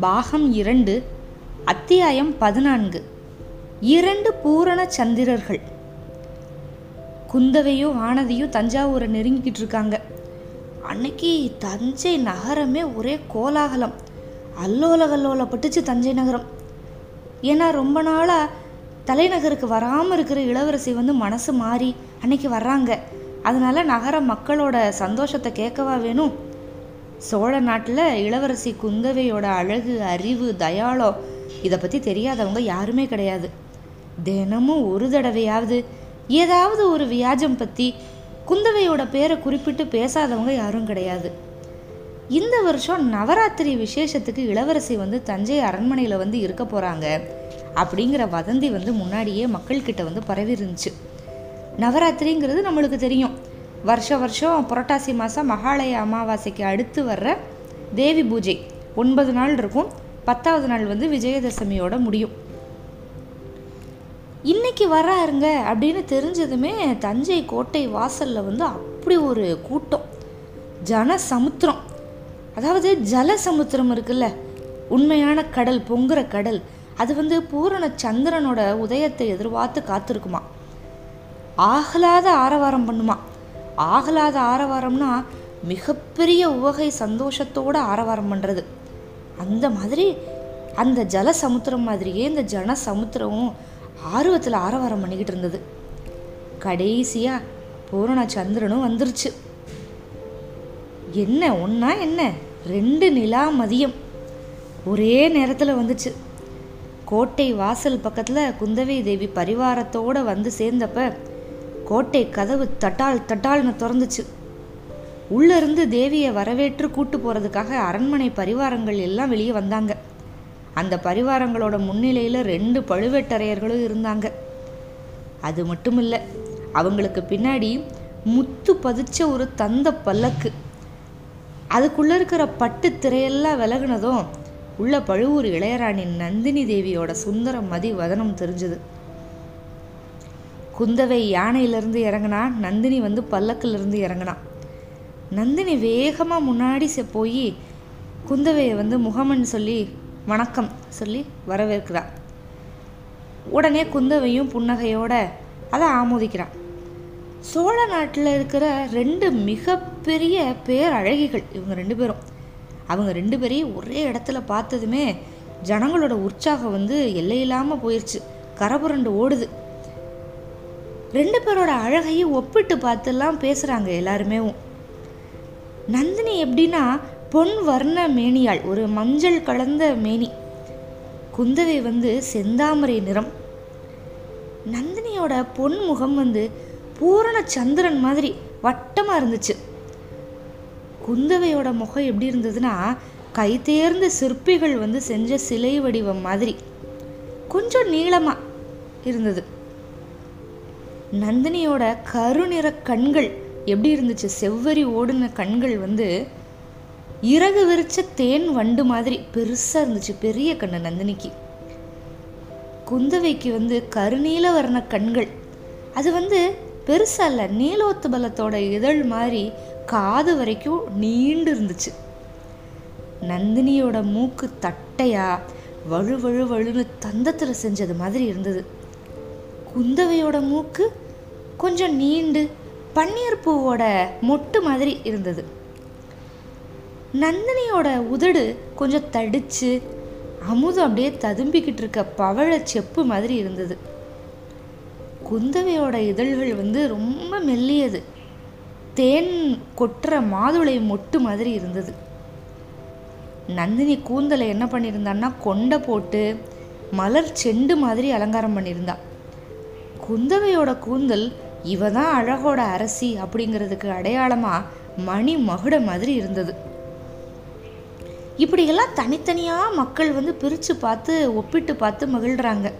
பாகம் இரண்டு அத்தியாயம் பதினான்கு. இரண்டு பூரண சந்திரர்கள். குந்தவையும் வானதியும் தஞ்சாவூரை நெருங்கிக்கிட்டு இருக்காங்க. அன்னைக்கு தஞ்சை நகரமே ஒரே கோலாகலம். அல்லோலகல்லோலப்பட்டுச்சு தஞ்சை நகரம். ஏன்னா ரொம்ப நாளாக தலைநகருக்கு வராமல் இருக்கிற இளவரசி வந்து மனசு மாறி அன்னைக்கு வர்றாங்க. அதனால நகர மக்களோட சந்தோஷத்தை கேட்கவா வேணும்? சோழ நாட்டில் இளவரசி குந்தவையோட அழகு அறிவு தயாளம் இதை பற்றி தெரியாதவங்க யாருமே கிடையாது. தினமும் ஒரு தடவையாவது ஏதாவது ஒரு வியாஜம் பற்றி குந்தவையோட பேரை குறிப்பிட்டு பேசாதவங்க யாரும் கிடையாது. இந்த வருஷம் நவராத்திரி விசேஷத்துக்கு இளவரசி வந்து தஞ்சை அரண்மனையில் வந்து இருக்க போகிறாங்க அப்படிங்கிற வதந்தி வந்து முன்னாடியே மக்கள்கிட்ட வந்து பரவி இருந்துச்சு நவராத்திரிங்கிறது நம்மளுக்கு தெரியும். வருஷ வருஷம் புரட்டாசி மாதம் மகாலய அமாவாசைக்கு அடுத்து வர்ற தேவி பூஜை. ஒன்பது நாள் இருக்கும். பத்தாவது நாள் வந்து விஜயதசமியோட முடியும். இன்னைக்கு வராருங்க அப்படின்னு தெரிஞ்சதுமே தஞ்சை கோட்டை வாசலில் வந்து அப்படி ஒரு கூட்டம். ஜன சமுத்திரம் அதாவது ஜல சமுத்திரம் இருக்குல்ல? உண்மையான கடல் பொங்குற கடல். அது வந்து பூரண சந்திரனோட உதயத்தை எதிர்பார்த்து காத்திருக்குமா? ஆகலாத ஆரவாரம் பண்ணுமா? ஆகலாத ஆரவாரம்னா மிகப்பெரிய உவகை சந்தோஷத்தோட ஆரவாரம் பண்ணுறது அந்த மாதிரி அந்த ஜல சமுத்திரம் மாதிரியே இந்த ஜன சமுத்திரமும் ஆர்வத்தில் ஆரவாரம் பண்ணிக்கிட்டு இருந்தது. கடைசியாக பூரண சந்திரனும் வந்துருச்சு. என்ன ஒன்றா என்ன? ரெண்டு நிலா மதியம். ஒரே நேரத்தில் வந்துச்சு. கோட்டை வாசல் பக்கத்தில் குந்தவை தேவி பரிவாரத்தோடு வந்து சேர்ந்தப்ப கோட்டை கதவு தட்டால் தட்டால்னு திறந்துச்சு. உள்ளிருந்து தேவியை வரவேற்று கூட்டு போகிறதுக்காக அரண்மனை பரிவாரங்கள் எல்லாம் வெளியே வந்தாங்க. அந்த பரிவாரங்களோட முன்னிலையில் ரெண்டு பழுவேட்டரையர்களும் இருந்தாங்க. அது மட்டும் இல்லை அவங்களுக்கு பின்னாடி முத்து பதிச்ச ஒரு தந்த பல்லக்கு. அதுக்குள்ளே இருக்கிற பட்டு திரையெல்லாம் விலகுனதும் உள்ள பழுவூர் இளையராணி நந்தினி தேவியோட சுந்தர மதி வதனம் தெரிஞ்சுது. குந்தவை யானையிலிருந்து இறங்கினா நந்தினி வந்து பல்லக்கிலிருந்து இறங்கினா. நந்தினி வேகமாக முன்னாடி போய் குந்தவையை வந்து முகமன் சொல்லி வணக்கம் சொல்லி வரவேற்கிறா. உடனே குந்தவையும் புன்னகையோட அதை ஆமோதிக்கிறான். சோழ நாட்டில் இருக்கிற ரெண்டு மிகப்பெரிய பேரழகிகள் இவங்க ரெண்டு பேரும். அவங்க ரெண்டு பேரையும் ஒரே இடத்துல பார்த்ததுமே ஜனங்களோட உற்சாகம் வந்து எல்லையில்லாமல் போயிடுச்சு கரபுரண்டு ஓடுது. ரெண்டு பேரோட அழகையும் ஒப்பிட்டு பார்த்துலாம் பேசுகிறாங்க எல்லாருமே. நந்தினி எப்படின்னா பொன் வர்ண மேனியாள் ஒரு மஞ்சள் கலந்த மேனி. குந்தவை வந்து செந்தாமரை நிறம். நந்தினியோட பொன் முகம் வந்து பூரண சந்திரன் மாதிரி வட்டமாக இருந்துச்சு. குந்தவையோட முகம் எப்படி இருந்ததுன்னா கைத்தேர்ந்த சிற்பிகள் வந்து செஞ்ச சிலை வடிவம் மாதிரி. கொஞ்சம் நீளமாக இருந்தது. நந்தினியோட கருநிற கண்கள் எப்படி இருந்துச்சு? செவ்வரி ஓடுன கண்கள் வந்து இறகு விரிச்ச தேன் வண்டு மாதிரி பெருசாக இருந்துச்சு பெரிய கண்ணு நந்தினிக்கு. குந்தவைக்கு வந்து கருநீல வர்ண கண்கள். அது வந்து பெருசா இல்லை நீலோத்து பலத்தோட இதழ் மாதிரி காது வரைக்கும் நீண்டு இருந்துச்சு. நந்தினியோட மூக்கு தட்டையா வழு வழு வழுன்னு தந்தத்தில் செஞ்சது மாதிரி இருந்தது. குந்தவையோட மூக்கு கொஞ்சம் நீண்டு பன்னீர் பூவோட மொட்டு மாதிரி இருந்தது. நந்தினியோட உதடு கொஞ்சம் தடிச்சு அமுதம் அப்படியே ததும்பிக்கிட்டு இருக்க பவழ செப்பு மாதிரி இருந்தது. குந்தவையோட இதழ்கள் வந்து ரொம்ப மெல்லியது. தேன் கொட்டுற மாதுளை மொட்டு மாதிரி இருந்தது. நந்தினி கூந்தலை என்ன பண்ணியிருந்தான்னா கொண்டை போட்டு மலர் செண்டு மாதிரி அலங்காரம் பண்ணியிருந்தா. குந்தவையோட கூந்தல் இவ தான் அழகோட அரசி அப்படிங்கிறதுக்கு அடையாளமாக மணி மகுட மாதிரி இருந்தது. இப்படியெல்லாம் தனித்தனியாக மக்கள் வந்து பிரித்து பார்த்து ஒப்பிட்டு பார்த்து மகிழ்கிறாங்க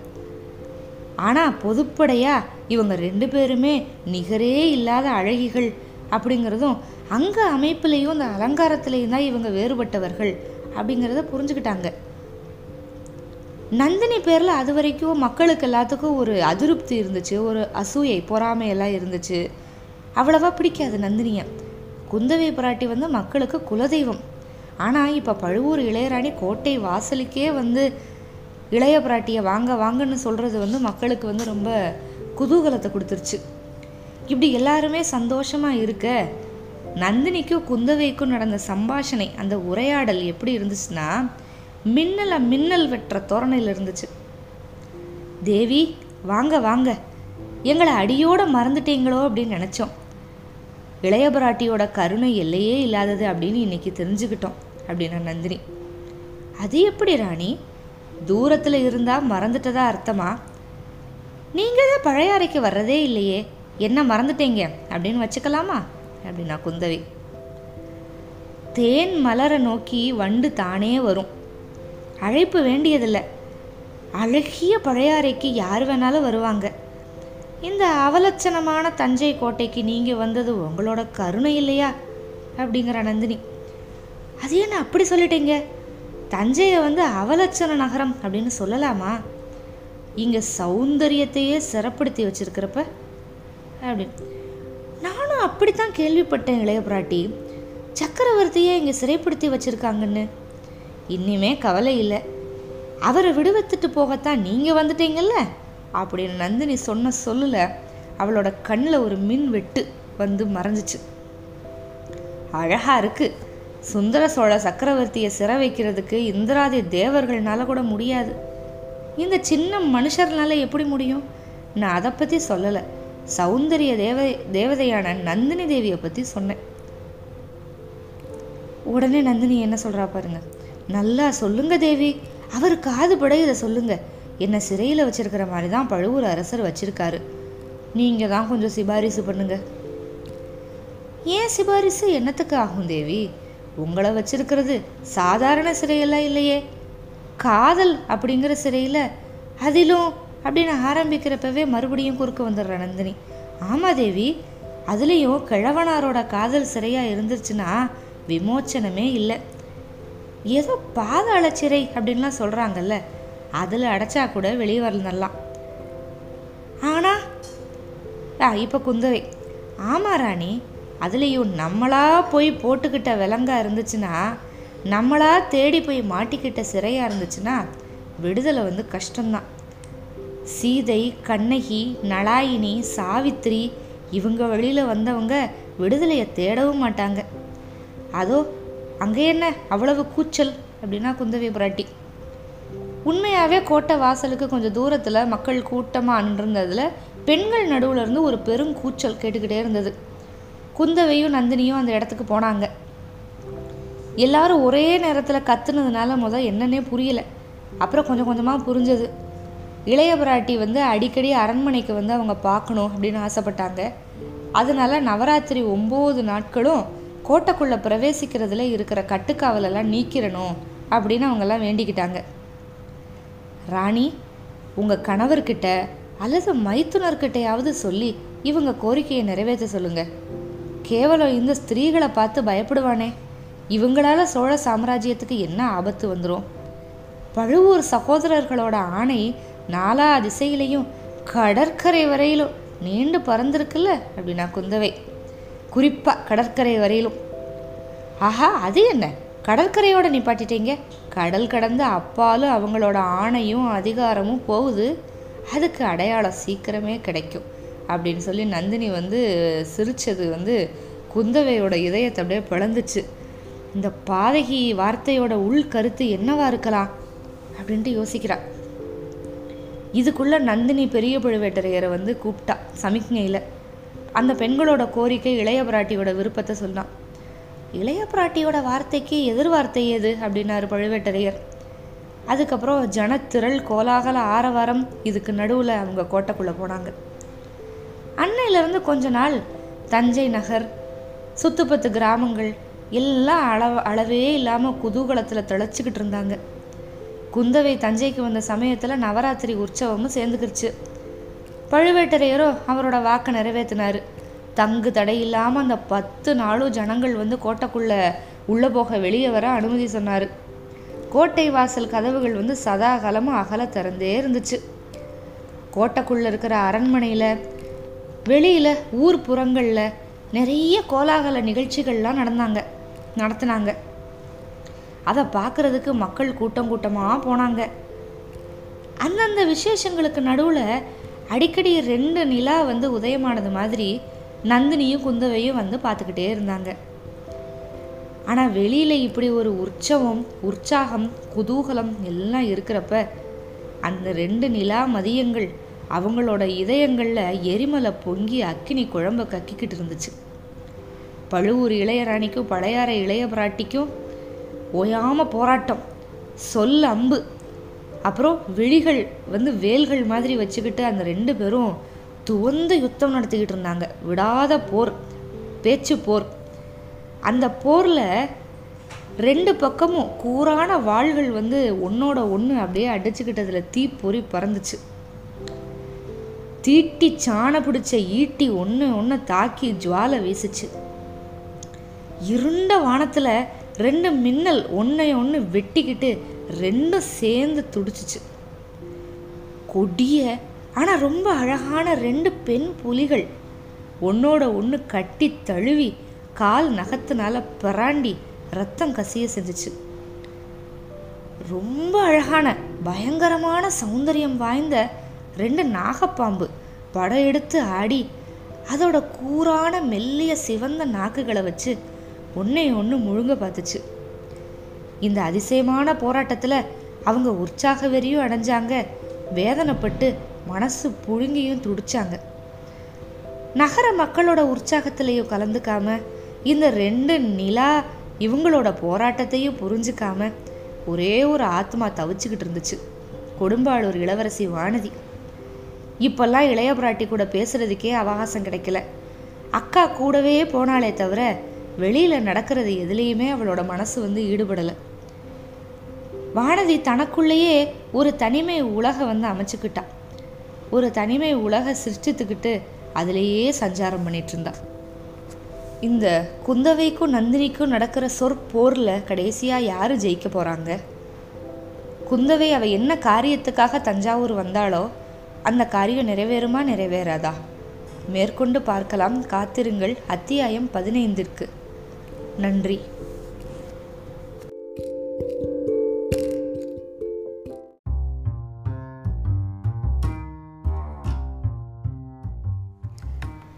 ஆனால் பொதுப்படையாக இவங்க ரெண்டு பேருமே நிகரே இல்லாத அழகிகள் அப்படிங்கிறதும் அங்கே அமைப்புலேயும் அந்த அலங்காரத்துலேயும் தான் இவங்க வேறுபட்டவர்கள் அப்படிங்கிறத புரிஞ்சுக்கிட்டாங்க. நந்தினி பேரில் அது வரைக்கும் மக்களுக்கு எல்லாத்துக்கும் ஒரு அதிருப்தி இருந்துச்சு ஒரு அசூயை பொறாமையெல்லாம் இருந்துச்சு. அவ்வளவா பிடிக்காது நந்தினியை. குந்தவை பிராட்டி வந்து மக்களுக்கு குலதெய்வம். ஆனால் இப்போ பழுவூர் இளையராணி கோட்டை வாசலுக்கே வந்து இளைய பிராட்டியை வாங்க வாங்கன்னு சொல்கிறது வந்து மக்களுக்கு வந்து ரொம்ப குதூகலத்தை கொடுத்துருச்சு. இப்படி எல்லாருமே சந்தோஷமாக இருக்க நந்தினிக்கும் குந்தவைக்கும் நடந்த சம்பாஷணை அந்த உரையாடல் எப்படி இருந்துச்சுன்னா மின்னலை மின்னல் வெட்டுற தோரணையில் இருந்துச்சு. தேவி வாங்க வாங்க. எங்களை அடியோட மறந்துட்டீங்களோ? அப்படின்னு நினச்சோம். இளைய பிராட்டியோட கருணை எல்லையே இல்லாதது அப்படின்னு இன்னைக்கு தெரிஞ்சுக்கிட்டோம் அப்படின்னா நந்தினி. அது எப்படி ராணி? தூரத்தில் இருந்தால் மறந்துட்டதா அர்த்தமா? நீங்கள் தான் பழைய அறைக்கு வர்றதே இல்லையே. என்ன மறந்துட்டீங்க? அப்படின்னு வச்சுக்கலாமா? அப்படின்னா குந்தவி. தேன் மலரை நோக்கி வண்டு தானே வரும். அழைப்பு வேண்டியதில்லை. அழகிய பழையாறைக்கு யார் வேணாலும் வருவாங்க. இந்த அவலட்சணமான தஞ்சை கோட்டைக்கு நீங்கள் வந்தது உங்களோட கருணை இல்லையா? அப்படிங்கிற நந்தினி. அது என்ன அப்படி சொல்லிட்டீங்க? தஞ்சையை வந்து அவலட்சண நகரம் அப்படின்னு சொல்லலாமா? இங்கே சௌந்தரியத்தையே சிறப்படுத்தி வச்சிருக்கிறப்ப அப்படின்னு. நானும் அப்படித்தான் கேள்விப்பட்டேன் இளைய பிராட்டி. சக்கரவர்த்தியே இங்கே சிறைப்படுத்தி வச்சுருக்காங்கன்னு. இனிமே கவலை இல்லை. அவரை விடுவித்துட்டு போகத்தான் நீங்கள் வந்துட்டீங்கல்ல? அப்படின்னு நந்தினி சொன்ன சொல்லல அவளோட கண்ணில் ஒரு மின் வெட்டு வந்து மறைஞ்சிச்சு. அழகாக இருக்கு. சுந்தர சோழ சக்கரவர்த்தியை சிறை வைக்கிறதுக்கு இந்திராதி தேவர்கள்னால கூட முடியாது. இந்த சின்ன மனுஷர்னால எப்படி முடியும்? நான் அதை பற்றி சொல்லலை. சௌந்தரிய தேவ தேவதையான நந்தினி தேவியை பற்றி சொன்னேன். உடனே நந்தினி என்ன சொல்கிறா பாருங்கள் நல்லா சொல்லுங்க தேவி. அவர் காதுபட இதை சொல்லுங்க. என்னை சிறையில் வச்சிருக்கிற மாதிரி தான் பழுவூர் அரசர் வச்சிருக்காரு. நீங்கள் தான் கொஞ்சம் சிபாரிசு பண்ணுங்க. ஏன் சிபாரிசு? என்னத்துக்கு ஆகும் தேவி? உங்களை வச்சிருக்கிறது சாதாரண சிறையெல்லாம் இல்லையே. காதல் அப்படிங்கிற சிறையில் அதிலும் அப்படின்னு ஆரம்பிக்கிறப்பவே மறுபடியும் குறுக்க வந்துடுற நந்தினி. ஆமாம் தேவி. அதுலேயும் கிழவனாரோட காதல் சிறையாக இருந்துச்சுன்னா விமோச்சனமே இல்லை. ஏதோ பாதாள சிறை அப்படின்லாம் சொல்கிறாங்கல்ல அதில் அடைச்சா கூட வெளியே வரலாம் ஆனால் ஆ இப்போ குந்தவை ஆமாம் ராணி அதுலேயும் நம்மளா போய் போட்டுக்கிட்ட விலங்கா இருந்துச்சுன்னா நம்மளா தேடி போய் மாட்டிக்கிட்ட சிறையாக இருந்துச்சுன்னா விடுதலை வந்து கஷ்டம்தான். சீதை கண்ணகி நலாயினி சாவித்திரி இவங்க வழியில் வந்தவங்க விடுதலையை தேடவும் மாட்டாங்க. அதோ அங்கே என்ன? அவ்வளவு கூச்சல். அப்படின்னா குந்தவி பிராட்டி. உண்மையாகவே கோட்டை வாசலுக்கு கொஞ்சம் தூரத்தில் மக்கள் கூட்டமாக அன்றிருந்ததில் பெண்கள் நடுவில் இருந்து ஒரு பெருங்கூச்சல் கேட்டுக்கிட்டே இருந்தது. குந்தவையும் நந்தினியும் அந்த இடத்துக்கு போனாங்க. எல்லாரும் ஒரே நேரத்தில் கத்துனதுனால முதல் என்னன்னே புரியல. அப்புறம் கொஞ்சம் கொஞ்சமாக புரிஞ்சது. இளைய பிராட்டி வந்து அடிக்கடி அரண்மனைக்கு வந்து அவங்க பார்க்கணும் அப்படின்னு ஆசைப்பட்டாங்க. அதனால நவராத்திரி ஒம்பது நாட்களும் கோட்டைக்குள்ளே பிரவேசிக்கிறதுல இருக்கிற கட்டுக்காவலெல்லாம் நீக்கிறணும் அப்படின்னு அவங்கெல்லாம் வேண்டிக்கிட்டாங்க. ராணி உங்கள் கணவர்கிட்ட அல்லது மைத்துனர்கிட்டையாவது சொல்லி இவங்க கோரிக்கையை நிறைவேற்ற சொல்லுங்க. கேவலம் இந்த ஸ்திரீகளை பார்த்து பயப்படுவானே. இவங்களால சோழ சாம்ராஜ்யத்துக்கு என்ன ஆபத்து வந்துடும் பழுவூர் சகோதரர்களோட ஆணை நாலா திசையிலையும் கடற்கரை வரையிலும் நீண்டு பறந்திருக்குல்ல அப்படின்னா குந்தவை. குறிப்பாக கடற்கரை வரையிலும். ஆஹா அது என்ன? கடற்கரையோட நிப்பாட்டிட்டீங்க? கடல் கடந்து அப்பாலும் அவங்களோட ஆணையும் அதிகாரமும் போகுது. அதுக்கு அடையாளம் சீக்கிரமே கிடைக்கும் அப்படின்னு சொல்லி நந்தினி வந்து சிரித்தது வந்து குந்தவையோட இதயத்தை அப்படியே பிளந்துச்சு. இந்த பாதகி வார்த்தையோட உள் கருத்து என்னவா இருக்கலாம்? அப்படின்ட்டு யோசிக்கிறா. இதுக்குள்ள நந்தினி பெரிய பழுவேட்டரையரை வந்து கூப்பிட்டா சமிக்ஞையில். அந்த பெண்களோட கோரிக்கை இளைய பிராட்டியோட விருப்பத்தை சொன்னான். இளைய பிராட்டியோட வார்த்தைக்கு எதிர்வார்த்தை எது? அப்படின்னாரு பழுவேட்டரையர். அதுக்கப்புறம் ஜனத்திரள் கோலாகல ஆரவாரம் இதுக்கு நடுவில் அவங்க கோட்டைக்குள்ளே போனாங்க. அன்னையிலேருந்து கொஞ்ச நாள் தஞ்சை நகர் சுத்துப்பத்து கிராமங்கள் எல்லாம் அளவ அளவே இல்லாமல் குதூகலத்தில் திளைச்சிக்கிட்டு இருந்தாங்க. குந்தவை தஞ்சைக்கு வந்த சமயத்தில் நவராத்திரி உற்சவமும் சேர்ந்துக்கிருச்சு. பழுவேட்டரையரோ அவரோட வாக்கை நிறைவேற்றினார் தங்கு தடை இல்லாமல் அந்த பத்து நாளும் ஜனங்கள் வந்து கோட்டைக்குள்ளே உள்ளே போக வெளியே வர அனுமதி சொன்னார். கோட்டை வாசல் கதவுகள் வந்து சதா காலமும் அகல திறந்தே இருந்துச்சு. கோட்டைக்குள்ளே இருக்கிற அரண்மனையில் வெளியில் ஊர் புறங்களில் நிறைய கோலாகல நிகழ்ச்சிகள்லாம் நடந்தாங்க நடத்தினாங்க. அதை பார்க்குறதுக்கு மக்கள் கூட்டம் கூட்டமாக போனாங்க. அந்தந்த விசேஷங்களுக்கு நடுவில் அடிக்கடி ரெண்டு நிலா வந்து உதயமானது மாதிரி நந்தினியும் குந்தவையும் வந்து பார்த்துக்கிட்டே இருந்தாங்க. ஆனால் வெளியில் இப்படி ஒரு உற்சவம் உற்சாகம் குதூகலம் எல்லாம் இருக்கிறப்ப அந்த ரெண்டு நிலா மதியங்கள் அவங்களோட இதயங்களில் எரிமலை பொங்கி அக்கினி குழம்ப கக்கிக்கிட்டு இருந்துச்சு. பழுவூர் இளையராணிக்கும் பழையாற இளைய பிராட்டிக்கும் ஓயாமல் போராட்டம். சொல் அம்பு. அப்புறம் விழிகள் வந்து வேல்கள் மாதிரி வச்சுக்கிட்டு அந்த ரெண்டு பேரும் துவந்த யுத்தம் நடத்திக்கிட்டு இருந்தாங்க. விடாத போர் பேச்சு போர். அந்த போரில் ரெண்டு பக்கமும் கூரான வாள்கள் வந்து ஒன்னோட ஒன்று அப்படியே அடிச்சுக்கிட்டதில் தீப்பொறி பறந்துச்சு. தீட்டி சாண பிடிச்ச ஈட்டி ஒன்று ஒன்று தாக்கி ஜுவாலை வீசுச்சு. இருண்ட வானத்தில் ரெண்டு மின்னல் ஒன்றை ஒன்று வெட்டிக்கிட்டு ரெண்டும் சேர்ந்து துடிச்சிச்சு. கொடிய ஆனால் ரொம்ப அழகான ரெண்டு பெண் புலிகள். ஒன்னோட ஒன்று கட்டி தழுவி கால் நகத்தினால பிராண்டி ரத்தம் கசிய செஞ்சிச்சு. ரொம்ப அழகான பயங்கரமான சௌந்தரியம் வாய்ந்த ரெண்டு நாகப்பாம்பு. படம் எடுத்து ஆடி அதோட கூரான மெல்லிய சிவந்த நாக்குகளை வச்சு ஒன்னே ஒன்று முழுங்க பார்த்துச்சு. இந்த அதிசயமான போராட்டத்தில் அவங்க உற்சாக வெறியும் அடைஞ்சாங்க. வேதனைப்பட்டு மனசு புழுங்கியும் துடிச்சாங்க. நகர மக்களோட உற்சாகத்திலையும் கலந்துக்காம இந்த ரெண்டு நிலா இவங்களோட போராட்டத்தையும் புரிஞ்சுக்காம ஒரே ஒரு ஆத்மா தவிச்சுக்கிட்டு இருந்துச்சு. கொடும்பாளூர் இளவரசி வானதி. இப்பெல்லாம் இளைய பிராட்டி கூட பேசுறதுக்கே அவகாசம் கிடைக்கல. அக்கா கூடவே போனாலே தவிர வெளியில் நடக்கிறது எதுலேயுமே அவளோட மனசு வந்து ஈடுபடலை. வானதி தனக்குள்ளேயே ஒரு தனிமை உலக வந்து அமைச்சுக்கிட்டா. ஒரு தனிமை உலக சிருஷ்டித்துக்கிட்டு அதிலேயே சஞ்சாரம் பண்ணிட்டு இருந்தா இந்த குந்தவைக்கும் நந்தினிக்கும் நடக்கிற சொற்போரில் கடைசியாக யார் ஜெயிக்க போகிறாங்க குந்தவை அவள் என்ன காரியத்துக்காக தஞ்சாவூர் வந்தாளோ அந்த காரியம் நிறைவேறுமா நிறைவேறாதா? மேற்கொண்டு பார்க்கலாம். காத்திருங்கள். அத்தியாயம் பதினைந்திற்கு. நன்றி.